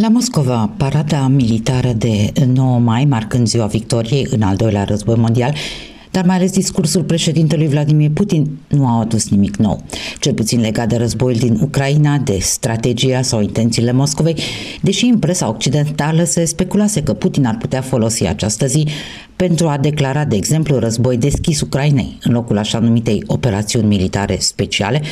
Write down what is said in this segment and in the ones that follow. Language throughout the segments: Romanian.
La Moscova, parada militară de 9 mai, marcând ziua victoriei în al doilea război mondial, dar mai ales discursul președintelui Vladimir Putin nu au adus nimic nou, cel puțin legat de războiul din Ucraina, de strategia sau intențiile Moscovei, deși în presa occidentală se speculase că Putin ar putea folosi această zi pentru a declara, de exemplu, război deschis Ucrainei, în locul așa numitei operațiuni militare speciale,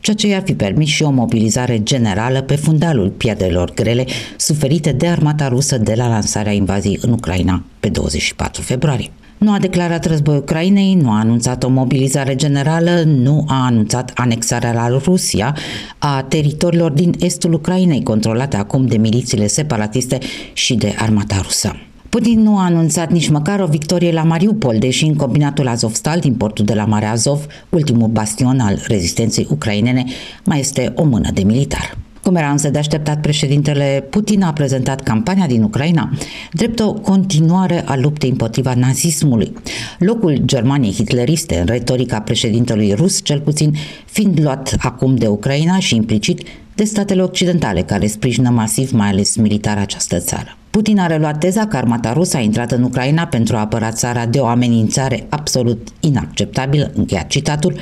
ceea ce i-ar fi permis și o mobilizare generală pe fundalul pierderilor grele suferite de armata rusă de la lansarea invaziei în Ucraina pe 24 februarie. Nu a declarat război Ucrainei, nu a anunțat o mobilizare generală, nu a anunțat anexarea la Rusia a teritoriilor din estul Ucrainei, controlate acum de milițiile separatiste și de armata rusă. Putin nu a anunțat nici măcar o victorie la Mariupol, deși în combinatul Azovstal din portul de la Marea Azov, ultimul bastion al rezistenței ucrainene, mai este o mână de militar. Cum era însă de așteptat, președintele Putin a prezentat campania din Ucraina drept o continuare a luptei împotriva nazismului. Locul Germaniei hitleriste în retorica președintelui rus, cel puțin fiind luat acum de Ucraina și implicit de statele occidentale care sprijină masiv, mai ales militar, această țară. Putin a reluat teza că armata rusă a intrat în Ucraina pentru a apăra țara de o amenințare absolut inacceptabilă, încheiat citatul,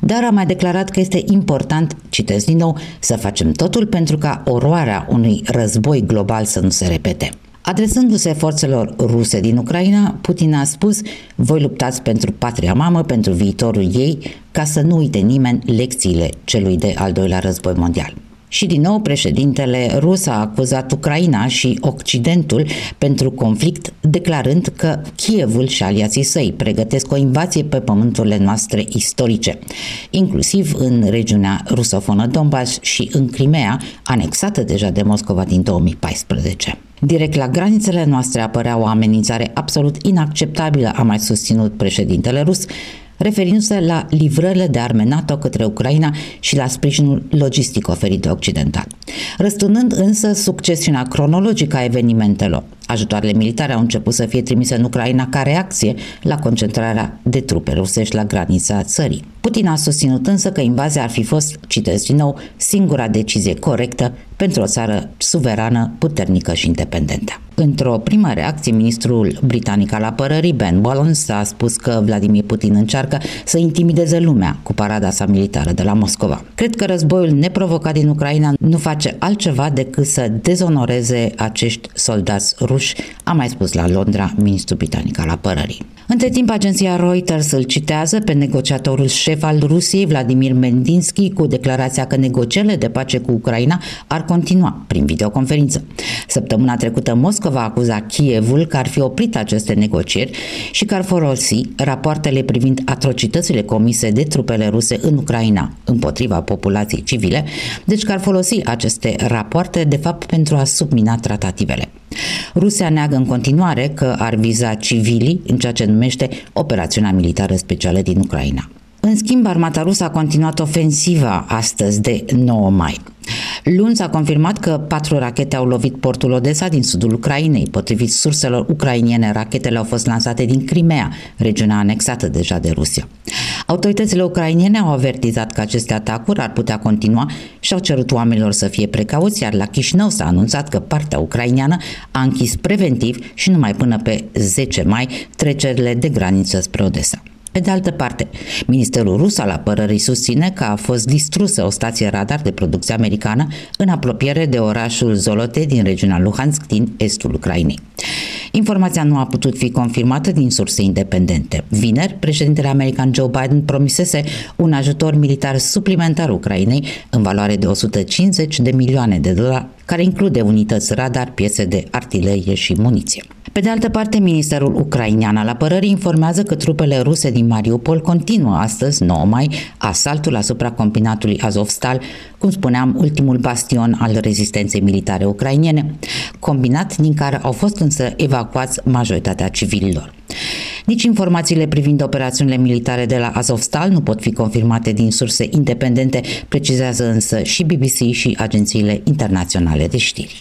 dar a mai declarat că este important, citesc din nou, să facem totul pentru ca oroarea unui război global să nu se repete. Adresându-se forțelor ruse din Ucraina, Putin a spus voi luptați pentru patria mamă, pentru viitorul ei, ca să nu uite nimeni lecțiile celui de al doilea război mondial. Și din nou președintele rus a acuzat Ucraina și Occidentul pentru conflict, declarând că Kievul și aliații săi pregătesc o invazie pe pământurile noastre istorice, inclusiv în regiunea rusofonă Donbass și în Crimea, anexată deja de Moscova din 2014. Direct la granițele noastre apărea o amenințare absolut inacceptabilă, a mai susținut președintele rus, referindu-se la livrările de arme NATO către Ucraina și la sprijinul logistic oferit de Occidental. Răsturnând însă succesiunea cronologică a evenimentelor, ajutoarele militare au început să fie trimise în Ucraina ca reacție la concentrarea de trupe rusești la granița țării. Putin a susținut însă că invazia ar fi fost, citesc din nou, singura decizie corectă pentru o țară suverană, puternică și independentă. Într-o primă reacție, ministrul britanic al apărării, Ben Wallace, a spus că Vladimir Putin încearcă să intimideze lumea cu parada sa militară de la Moscova. Cred că războiul neprovocat din Ucraina nu face altceva decât să dezonoreze acești soldați ruși, a mai spus la Londra ministrul britanic al apărării. Între timp, agenția Reuters îl citează pe negociatorul șef al Rusiei, Vladimir Mendinsky, cu declarația că negocierile de pace cu Ucraina ar continua prin videoconferință. Săptămâna trecută, Moscova a acuzat Kievul că ar fi oprit aceste negocieri și că ar folosi rapoartele privind atrocitățile comise de trupele ruse în Ucraina împotriva populației civile, deci că ar folosi aceste rapoarte, de fapt, pentru a submina tratativele. Rusia neagă în continuare că ar viza civilii în ceea ce numește operațiunea militară specială din Ucraina. În schimb, armata rusă a continuat ofensiva astăzi de 9 mai. Luni s-a confirmat că patru rachete au lovit portul Odessa din sudul Ucrainei. Potrivit surselor ucrainiene, rachetele au fost lansate din Crimea, regiunea anexată deja de Rusia. Autoritățile ucrainiene au avertizat că aceste atacuri ar putea continua și au cerut oamenilor să fie precauți, iar la Chișinău s-a anunțat că partea ucraineană a închis preventiv și numai până pe 10 mai trecerile de graniță spre Odessa. Pe de altă parte, Ministerul Rus al Apărării susține că a fost distrusă o stație radar de producție americană în apropiere de orașul Zolote din regiunea Luhansk din estul Ucrainei. Informația nu a putut fi confirmată din surse independente. Vineri, președintele american Joe Biden promisese un ajutor militar suplimentar Ucrainei în valoare de 150 de milioane de dolari, care include unități radar, piese de artilerie și muniție. Pe de altă parte, Ministerul Ucrainean al Apărării informează că trupele ruse din Mariupol continuă astăzi, 9 mai, asaltul asupra combinatului Azovstal, cum spuneam, ultimul bastion al rezistenței militare ucrainiene, combinat din care au fost însă evacuați majoritatea civililor. Nici informațiile privind operațiunile militare de la Azovstal nu pot fi confirmate din surse independente, precizează însă și BBC și agențiile internaționale de știri.